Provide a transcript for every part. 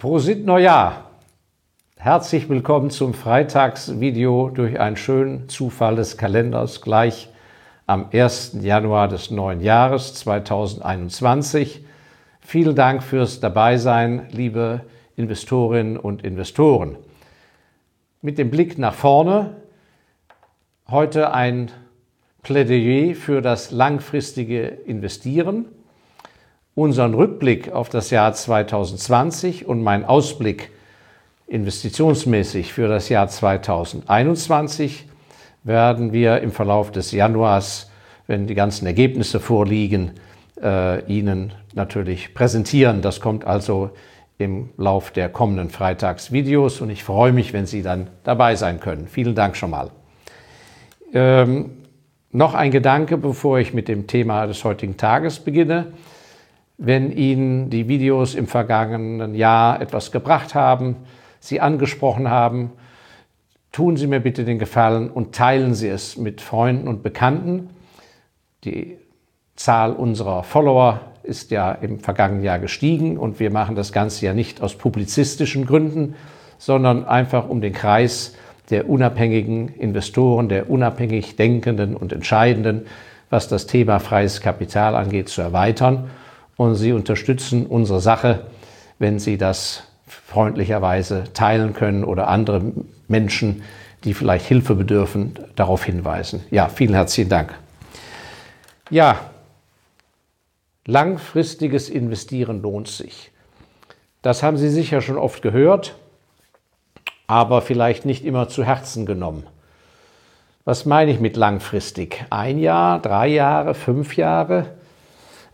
Prosit Neujahr! Herzlich willkommen zum Freitagsvideo durch einen schönen Zufall des Kalenders gleich am 1. Januar des neuen Jahres 2021. Vielen Dank fürs Dabeisein, liebe Investorinnen und Investoren. Mit dem Blick nach vorne heute ein Plädoyer für das langfristige Investieren, unseren Rückblick auf das Jahr 2020 und mein Ausblick investitionsmäßig für das Jahr 2021 werden wir im Verlauf des Januars, wenn die ganzen Ergebnisse vorliegen, äh, Ihnen natürlich präsentieren. Das kommt also im Lauf der kommenden Freitagsvideos und ich freue mich, wenn Sie dann dabei sein können. Vielen Dank schon mal. Ähm, noch ein Gedanke, bevor ich mit dem Thema des heutigen Tages beginne. Wenn Ihnen die Videos im vergangenen Jahr etwas gebracht haben, Sie angesprochen haben, tun Sie mir bitte den Gefallen und teilen Sie es mit Freunden und Bekannten. Die Zahl unserer Follower ist ja im vergangenen Jahr gestiegen und wir machen das Ganze ja nicht aus publizistischen Gründen, sondern einfach um den Kreis der unabhängigen Investoren, der unabhängig Denkenden und Entscheidenden, was das Thema freies Kapital angeht, zu erweitern. Und Sie unterstützen unsere Sache, wenn Sie das freundlicherweise teilen können oder andere Menschen, die vielleicht Hilfe bedürfen, darauf hinweisen. Ja, vielen herzlichen Dank. Ja, langfristiges Investieren lohnt sich. Das haben Sie sicher schon oft gehört aber vielleicht nicht immer zu Herzen genommen. Was meine ich mit langfristig? Ein Jahr, drei Jahre, fünf Jahre?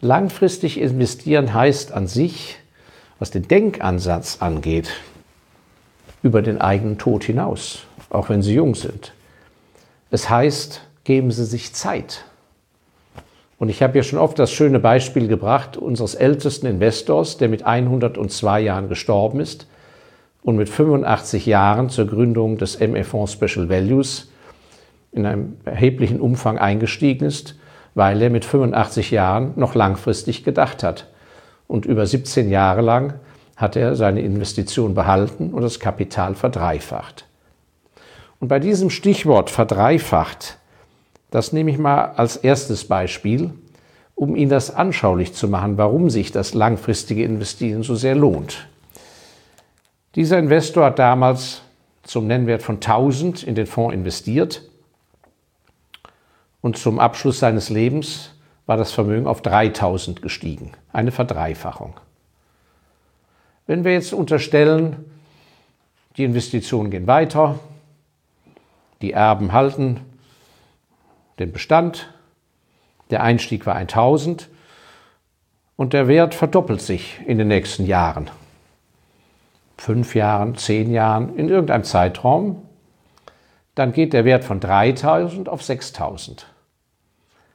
Langfristig investieren heißt an sich, was den Denkansatz angeht, über den eigenen Tod hinaus, auch wenn Sie jung sind. Es heißt, geben Sie sich Zeit. Und ich habe ja schon oft das schöne Beispiel gebracht unseres ältesten Investors, der mit 102 Jahren gestorben ist, und mit 85 Jahren zur Gründung des ME-Fonds Special Values in einem erheblichen Umfang eingestiegen ist, weil er mit 85 Jahren noch langfristig gedacht hat. Und über 17 Jahre lang hat er seine Investition behalten und das Kapital verdreifacht. Und bei diesem Stichwort verdreifacht, das nehme ich mal als erstes Beispiel, um Ihnen das anschaulich zu machen, warum sich das langfristige Investieren so sehr lohnt. Dieser Investor hat damals zum Nennwert von 1000 in den Fonds investiert und zum Abschluss seines Lebens war das Vermögen auf 3000 gestiegen, eine Verdreifachung. Wenn wir jetzt unterstellen, die Investitionen gehen weiter, die Erben halten den Bestand, der Einstieg war 1000 und der Wert verdoppelt sich in den nächsten Jahren fünf Jahren, zehn Jahren, in irgendeinem Zeitraum, dann geht der Wert von 3000 auf 6000.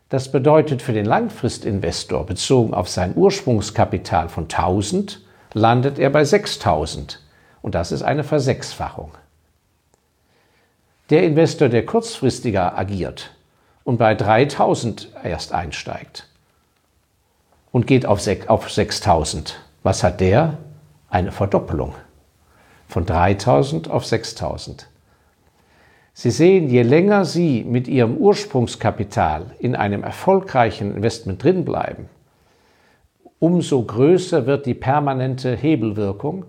Das bedeutet für den Langfristinvestor bezogen auf sein Ursprungskapital von 1000 landet er bei 6000 und das ist eine Versechsfachung. Der Investor, der kurzfristiger agiert und bei 3000 erst einsteigt und geht auf 6000, was hat der? Eine Verdoppelung von 3000 auf 6000. Sie sehen, je länger Sie mit Ihrem Ursprungskapital in einem erfolgreichen Investment drinbleiben, umso größer wird die permanente Hebelwirkung,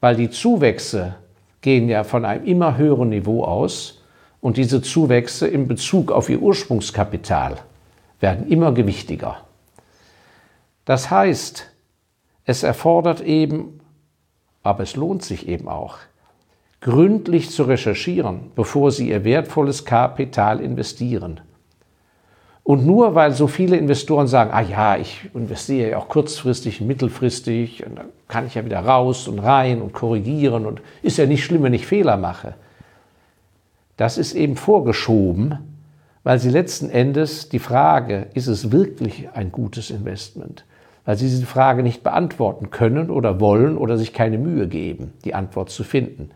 weil die Zuwächse gehen ja von einem immer höheren Niveau aus und diese Zuwächse in Bezug auf Ihr Ursprungskapital werden immer gewichtiger. Das heißt, es erfordert eben aber es lohnt sich eben auch, gründlich zu recherchieren, bevor Sie Ihr wertvolles Kapital investieren. Und nur weil so viele Investoren sagen, ah ja, ich investiere ja auch kurzfristig, mittelfristig, und dann kann ich ja wieder raus und rein und korrigieren und ist ja nicht schlimm, wenn ich Fehler mache. Das ist eben vorgeschoben, weil sie letzten Endes die Frage, ist es wirklich ein gutes Investment? weil sie diese Frage nicht beantworten können oder wollen oder sich keine Mühe geben, die Antwort zu finden.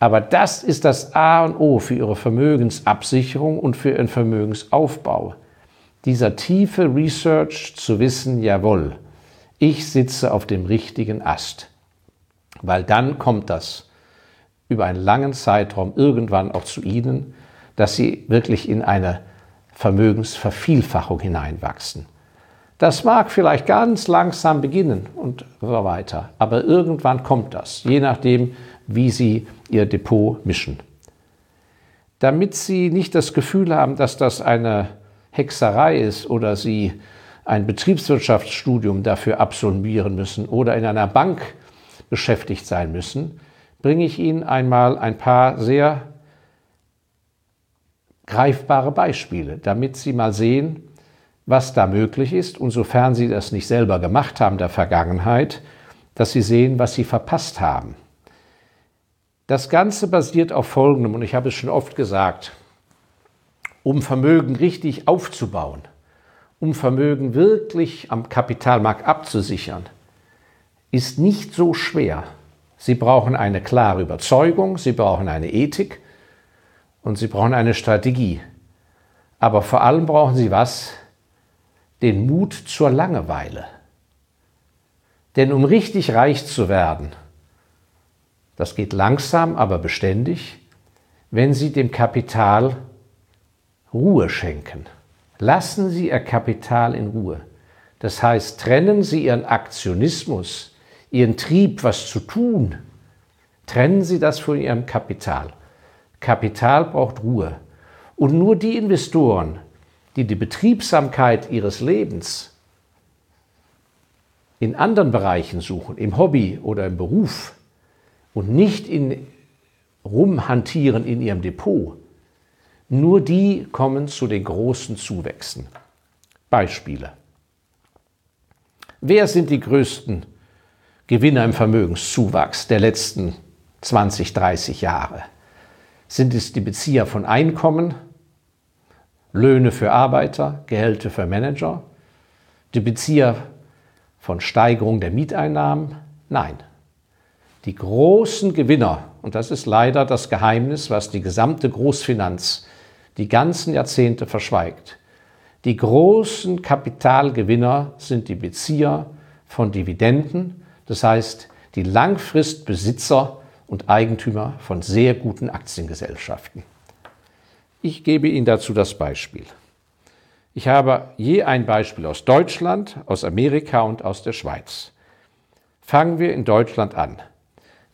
Aber das ist das A und O für ihre Vermögensabsicherung und für ihren Vermögensaufbau. Dieser tiefe Research zu wissen, jawohl, ich sitze auf dem richtigen Ast. weil dann kommt das über einen langen Zeitraum irgendwann auch zu Ihnen, dass Sie wirklich in eine Vermögensvervielfachung hineinwachsen. Das mag vielleicht ganz langsam beginnen und so weiter, aber irgendwann kommt das, je nachdem, wie Sie Ihr Depot mischen. Damit Sie nicht das Gefühl haben, dass das eine Hexerei ist oder Sie ein Betriebswirtschaftsstudium dafür absolvieren müssen oder in einer Bank beschäftigt sein müssen, bringe ich Ihnen einmal ein paar sehr greifbare Beispiele, damit Sie mal sehen, was da möglich ist und sofern Sie das nicht selber gemacht haben der Vergangenheit, dass Sie sehen, was Sie verpasst haben. Das Ganze basiert auf Folgendem, und ich habe es schon oft gesagt, um Vermögen richtig aufzubauen, um Vermögen wirklich am Kapitalmarkt abzusichern, ist nicht so schwer. Sie brauchen eine klare Überzeugung, Sie brauchen eine Ethik und Sie brauchen eine Strategie. Aber vor allem brauchen Sie was? Den Mut zur Langeweile. Denn um richtig reich zu werden, das geht langsam, aber beständig, wenn Sie dem Kapital Ruhe schenken. Lassen Sie Ihr Kapital in Ruhe. Das heißt, trennen Sie Ihren Aktionismus, Ihren Trieb, was zu tun, trennen Sie das von Ihrem Kapital. Kapital braucht Ruhe. Und nur die Investoren, die die Betriebsamkeit ihres Lebens in anderen Bereichen suchen, im Hobby oder im Beruf und nicht in rumhantieren in ihrem Depot, nur die kommen zu den großen Zuwächsen. Beispiele. Wer sind die größten Gewinner im Vermögenszuwachs der letzten 20, 30 Jahre? Sind es die Bezieher von Einkommen, Löhne für Arbeiter, Gehälter für Manager, die Bezieher von Steigerung der Mieteinnahmen? Nein. Die großen Gewinner, und das ist leider das Geheimnis, was die gesamte Großfinanz die ganzen Jahrzehnte verschweigt. Die großen Kapitalgewinner sind die Bezieher von Dividenden, das heißt die Langfristbesitzer und Eigentümer von sehr guten Aktiengesellschaften. Ich gebe Ihnen dazu das Beispiel. Ich habe je ein Beispiel aus Deutschland, aus Amerika und aus der Schweiz. Fangen wir in Deutschland an.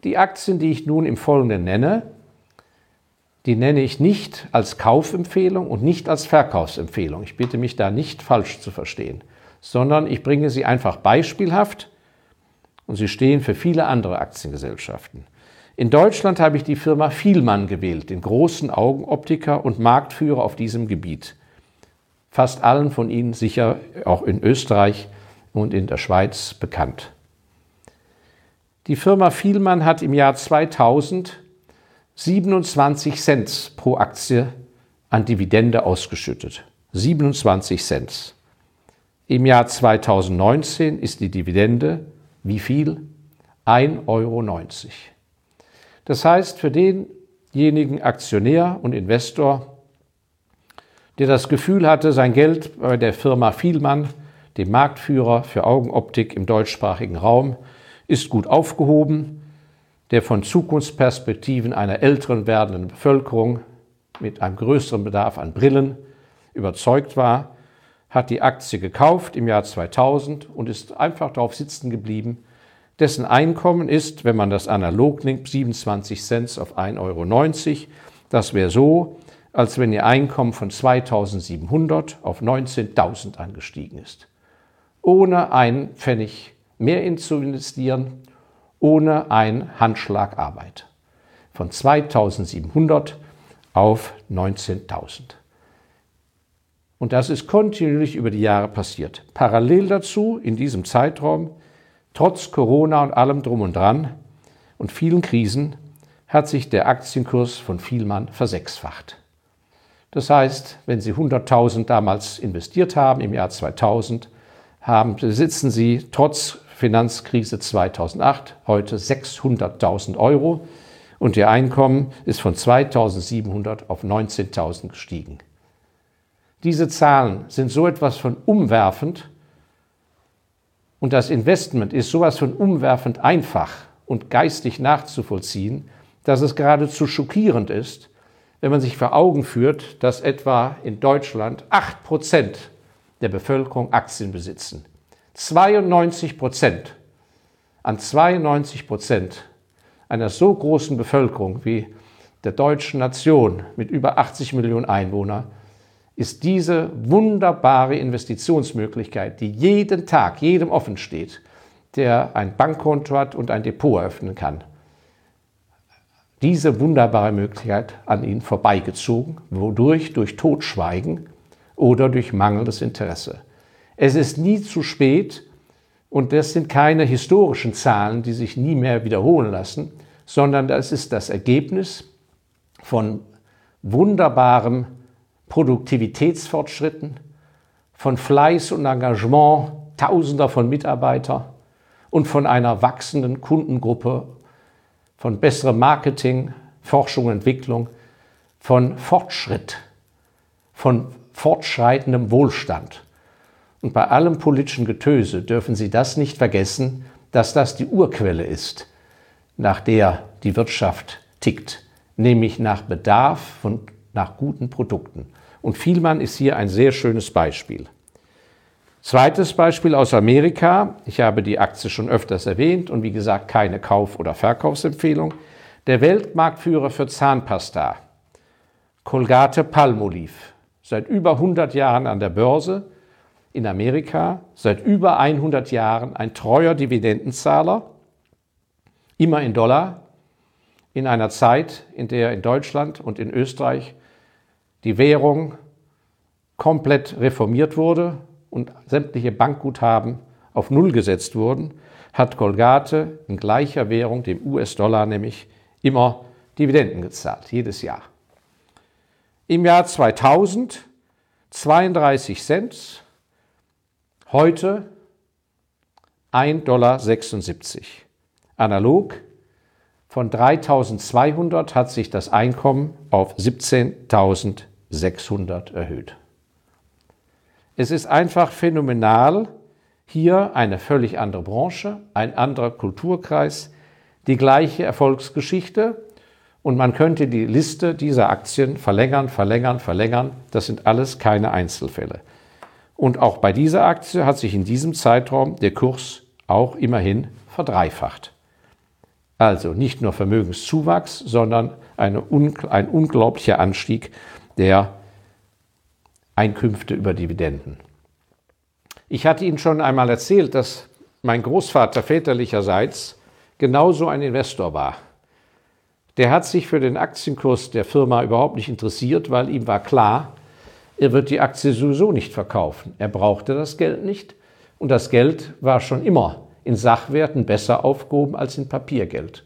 Die Aktien, die ich nun im Folgenden nenne, die nenne ich nicht als Kaufempfehlung und nicht als Verkaufsempfehlung. Ich bitte mich da nicht falsch zu verstehen, sondern ich bringe sie einfach beispielhaft und sie stehen für viele andere Aktiengesellschaften. In Deutschland habe ich die Firma Vielmann gewählt, den großen Augenoptiker und Marktführer auf diesem Gebiet. Fast allen von Ihnen sicher auch in Österreich und in der Schweiz bekannt. Die Firma Vielmann hat im Jahr 2000 27 Cent pro Aktie an Dividende ausgeschüttet. 27 Cent. Im Jahr 2019 ist die Dividende wie viel? 1,90 Euro. Das heißt, für denjenigen Aktionär und Investor, der das Gefühl hatte, sein Geld bei der Firma Vielmann, dem Marktführer für Augenoptik im deutschsprachigen Raum, ist gut aufgehoben, der von Zukunftsperspektiven einer älteren werdenden Bevölkerung mit einem größeren Bedarf an Brillen überzeugt war, hat die Aktie gekauft im Jahr 2000 und ist einfach darauf sitzen geblieben. Dessen Einkommen ist, wenn man das analog nimmt, 27 Cent auf 1,90 Euro. Das wäre so, als wenn Ihr Einkommen von 2700 auf 19.000 angestiegen ist. Ohne einen Pfennig mehr zu investieren ohne einen Handschlag Arbeit. Von 2700 auf 19.000. Und das ist kontinuierlich über die Jahre passiert. Parallel dazu, in diesem Zeitraum, trotz Corona und allem drum und dran und vielen Krisen, hat sich der Aktienkurs von Vielmann versechsfacht. Das heißt, wenn Sie 100.000 damals investiert haben im Jahr 2000, haben, besitzen Sie trotz Finanzkrise 2008, heute 600.000 Euro und ihr Einkommen ist von 2.700 auf 19.000 gestiegen. Diese Zahlen sind so etwas von umwerfend und das Investment ist sowas von umwerfend einfach und geistig nachzuvollziehen, dass es geradezu schockierend ist, wenn man sich vor Augen führt, dass etwa in Deutschland 8% der Bevölkerung Aktien besitzen. 92 Prozent, an 92 Prozent einer so großen Bevölkerung wie der deutschen Nation mit über 80 Millionen Einwohnern ist diese wunderbare Investitionsmöglichkeit, die jeden Tag jedem offen steht, der ein Bankkonto hat und ein Depot eröffnen kann. Diese wunderbare Möglichkeit an ihn vorbeigezogen, wodurch durch Totschweigen oder durch mangelndes Interesse. Es ist nie zu spät und das sind keine historischen Zahlen, die sich nie mehr wiederholen lassen, sondern das ist das Ergebnis von wunderbaren Produktivitätsfortschritten, von Fleiß und Engagement tausender von Mitarbeitern und von einer wachsenden Kundengruppe, von besserem Marketing, Forschung und Entwicklung, von Fortschritt, von fortschreitendem Wohlstand. Und bei allem politischen Getöse dürfen Sie das nicht vergessen, dass das die Urquelle ist, nach der die Wirtschaft tickt, nämlich nach Bedarf und nach guten Produkten. Und Vielmann ist hier ein sehr schönes Beispiel. Zweites Beispiel aus Amerika. Ich habe die Aktie schon öfters erwähnt und wie gesagt keine Kauf- oder Verkaufsempfehlung. Der Weltmarktführer für Zahnpasta, Colgate Palmolive, seit über 100 Jahren an der Börse in Amerika, seit über 100 Jahren ein treuer Dividendenzahler, immer in Dollar, in einer Zeit, in der in Deutschland und in Österreich die Währung komplett reformiert wurde und sämtliche Bankguthaben auf Null gesetzt wurden, hat Colgate in gleicher Währung, dem US-Dollar nämlich, immer Dividenden gezahlt, jedes Jahr. Im Jahr 2000 32 Cent, heute 1,76 Dollar. Analog von 3200 hat sich das Einkommen auf 17.600 erhöht. Es ist einfach phänomenal, hier eine völlig andere Branche, ein anderer Kulturkreis, die gleiche Erfolgsgeschichte und man könnte die Liste dieser Aktien verlängern, verlängern, verlängern. Das sind alles keine Einzelfälle. Und auch bei dieser Aktie hat sich in diesem Zeitraum der Kurs auch immerhin verdreifacht. Also nicht nur Vermögenszuwachs, sondern eine, ein unglaublicher Anstieg der Einkünfte über Dividenden. Ich hatte Ihnen schon einmal erzählt, dass mein Großvater väterlicherseits genauso ein Investor war. Der hat sich für den Aktienkurs der Firma überhaupt nicht interessiert, weil ihm war klar, er wird die Aktie sowieso nicht verkaufen. Er brauchte das Geld nicht und das Geld war schon immer in Sachwerten besser aufgehoben als in Papiergeld.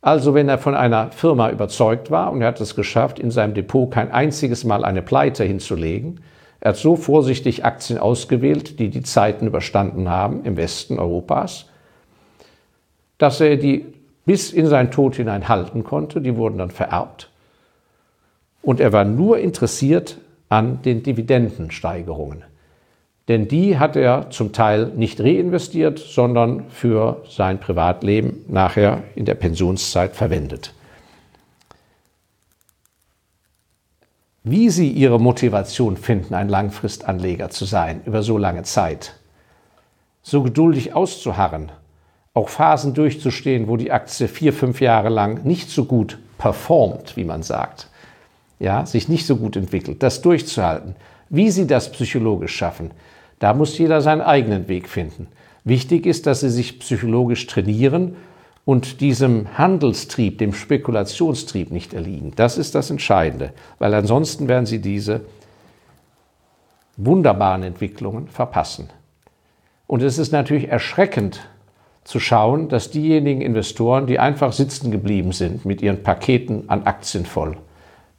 Also wenn er von einer Firma überzeugt war und er hat es geschafft, in seinem Depot kein einziges Mal eine Pleite hinzulegen, er hat so vorsichtig Aktien ausgewählt, die die Zeiten überstanden haben im Westen Europas, dass er die bis in seinen Tod hinein halten konnte. Die wurden dann vererbt. Und er war nur interessiert an den Dividendensteigerungen. Denn die hat er zum Teil nicht reinvestiert, sondern für sein Privatleben nachher in der Pensionszeit verwendet. Wie Sie Ihre Motivation finden, ein Langfristanleger zu sein über so lange Zeit, so geduldig auszuharren, auch Phasen durchzustehen, wo die Aktie vier, fünf Jahre lang nicht so gut performt, wie man sagt, ja, sich nicht so gut entwickelt, das durchzuhalten. Wie Sie das psychologisch schaffen, da muss jeder seinen eigenen Weg finden. Wichtig ist, dass Sie sich psychologisch trainieren und diesem Handelstrieb, dem Spekulationstrieb nicht erliegen. Das ist das Entscheidende, weil ansonsten werden Sie diese wunderbaren Entwicklungen verpassen. Und es ist natürlich erschreckend, zu schauen, dass diejenigen Investoren, die einfach sitzen geblieben sind mit ihren Paketen an Aktien voll,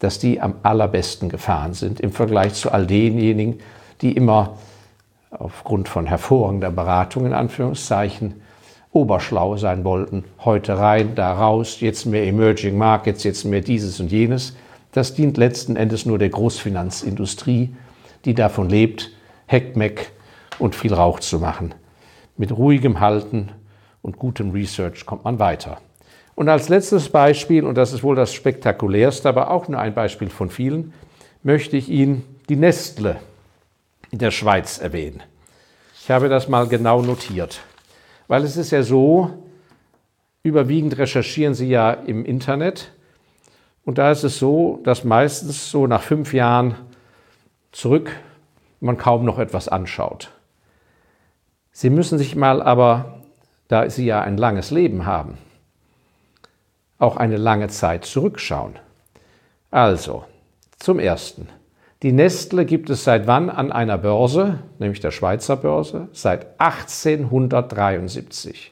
dass die am allerbesten gefahren sind im Vergleich zu all denjenigen, die immer aufgrund von hervorragender Beratung in Anführungszeichen oberschlau sein wollten. Heute rein, da raus, jetzt mehr Emerging Markets, jetzt mehr dieses und jenes. Das dient letzten Endes nur der Großfinanzindustrie, die davon lebt, Heckmeck und viel Rauch zu machen. Mit ruhigem Halten und gutem Research kommt man weiter. Und als letztes Beispiel, und das ist wohl das spektakulärste, aber auch nur ein Beispiel von vielen, möchte ich Ihnen die Nestle in der Schweiz erwähnen. Ich habe das mal genau notiert, weil es ist ja so, überwiegend recherchieren Sie ja im Internet und da ist es so, dass meistens so nach fünf Jahren zurück man kaum noch etwas anschaut. Sie müssen sich mal aber, da Sie ja ein langes Leben haben, auch eine lange Zeit zurückschauen. Also, zum Ersten. Die Nestle gibt es seit wann an einer Börse, nämlich der Schweizer Börse? Seit 1873.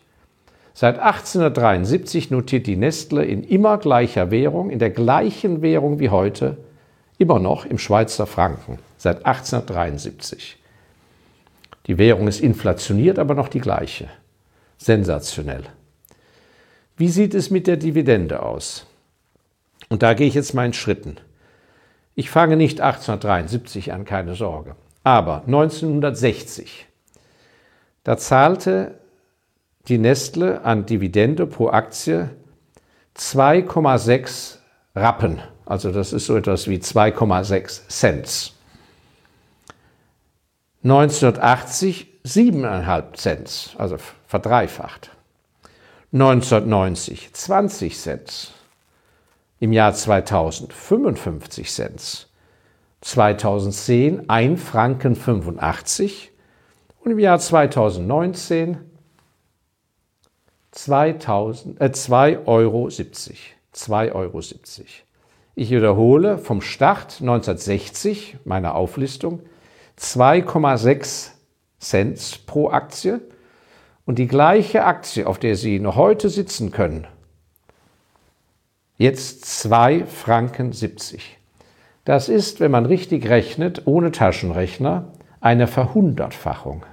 Seit 1873 notiert die Nestle in immer gleicher Währung, in der gleichen Währung wie heute, immer noch im Schweizer Franken. Seit 1873. Die Währung ist inflationiert, aber noch die gleiche. Sensationell. Wie sieht es mit der Dividende aus? Und da gehe ich jetzt in Schritten. Ich fange nicht 1873 an, keine Sorge. Aber 1960, da zahlte die Nestle an Dividende pro Aktie 2,6 Rappen. Also das ist so etwas wie 2,6 Cent. 1980 7,5 Cent, also verdreifacht. 1990 20 Cent. Im Jahr 2000 55 Cent. 2010 1 Franken 85 und im Jahr 2019 2000, äh, 2,70 Euro. 2,70 Euro. Ich wiederhole, vom Start 1960 meiner Auflistung 2,6 Cent pro Aktie und die gleiche Aktie, auf der Sie noch heute sitzen können, jetzt 2 Franken 70. Das ist, wenn man richtig rechnet, ohne Taschenrechner, eine Verhundertfachung.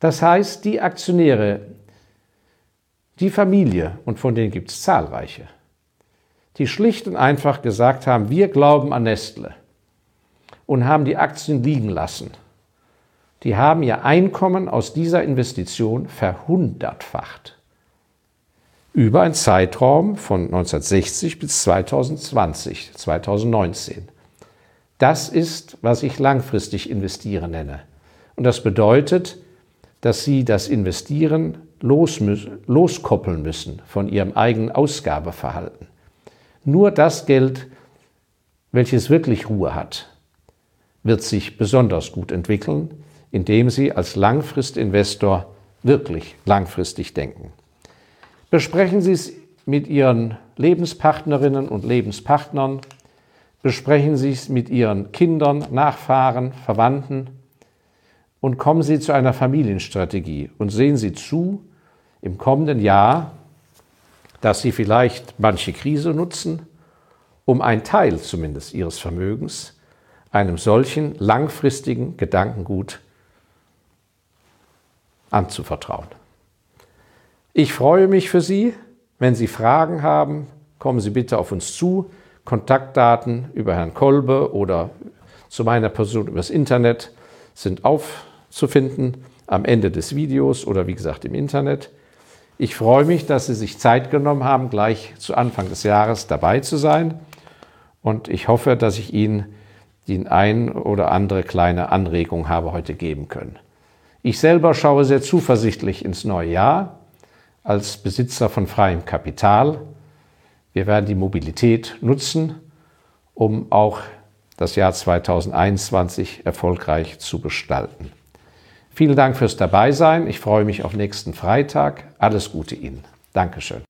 Das heißt, die Aktionäre, die Familie, und von denen gibt es zahlreiche, die schlicht und einfach gesagt haben, wir glauben an Nestle und haben die Aktien liegen lassen, die haben ihr Einkommen aus dieser Investition verhundertfacht. Über einen Zeitraum von 1960 bis 2020, 2019. Das ist, was ich langfristig investieren nenne. Und das bedeutet, dass sie das Investieren los loskoppeln müssen von ihrem eigenen Ausgabeverhalten. Nur das Geld, welches wirklich Ruhe hat, wird sich besonders gut entwickeln, indem Sie als Langfristinvestor wirklich langfristig denken. Besprechen Sie es mit Ihren Lebenspartnerinnen und Lebenspartnern, besprechen Sie es mit Ihren Kindern, Nachfahren, Verwandten, und kommen Sie zu einer Familienstrategie und sehen Sie zu im kommenden Jahr, dass Sie vielleicht manche Krise nutzen, um einen Teil zumindest Ihres Vermögens einem solchen langfristigen Gedankengut anzuvertrauen. Ich freue mich für Sie. Wenn Sie Fragen haben, kommen Sie bitte auf uns zu. Kontaktdaten über Herrn Kolbe oder zu meiner Person übers Internet sind auf zu finden am Ende des Videos oder wie gesagt im Internet. Ich freue mich, dass Sie sich Zeit genommen haben, gleich zu Anfang des Jahres dabei zu sein. Und ich hoffe, dass ich Ihnen die ein oder andere kleine Anregung habe heute geben können. Ich selber schaue sehr zuversichtlich ins neue Jahr als Besitzer von freiem Kapital. Wir werden die Mobilität nutzen, um auch das Jahr 2021 erfolgreich zu gestalten. Vielen Dank fürs Dabeisein. Ich freue mich auf nächsten Freitag. Alles Gute Ihnen. Dankeschön.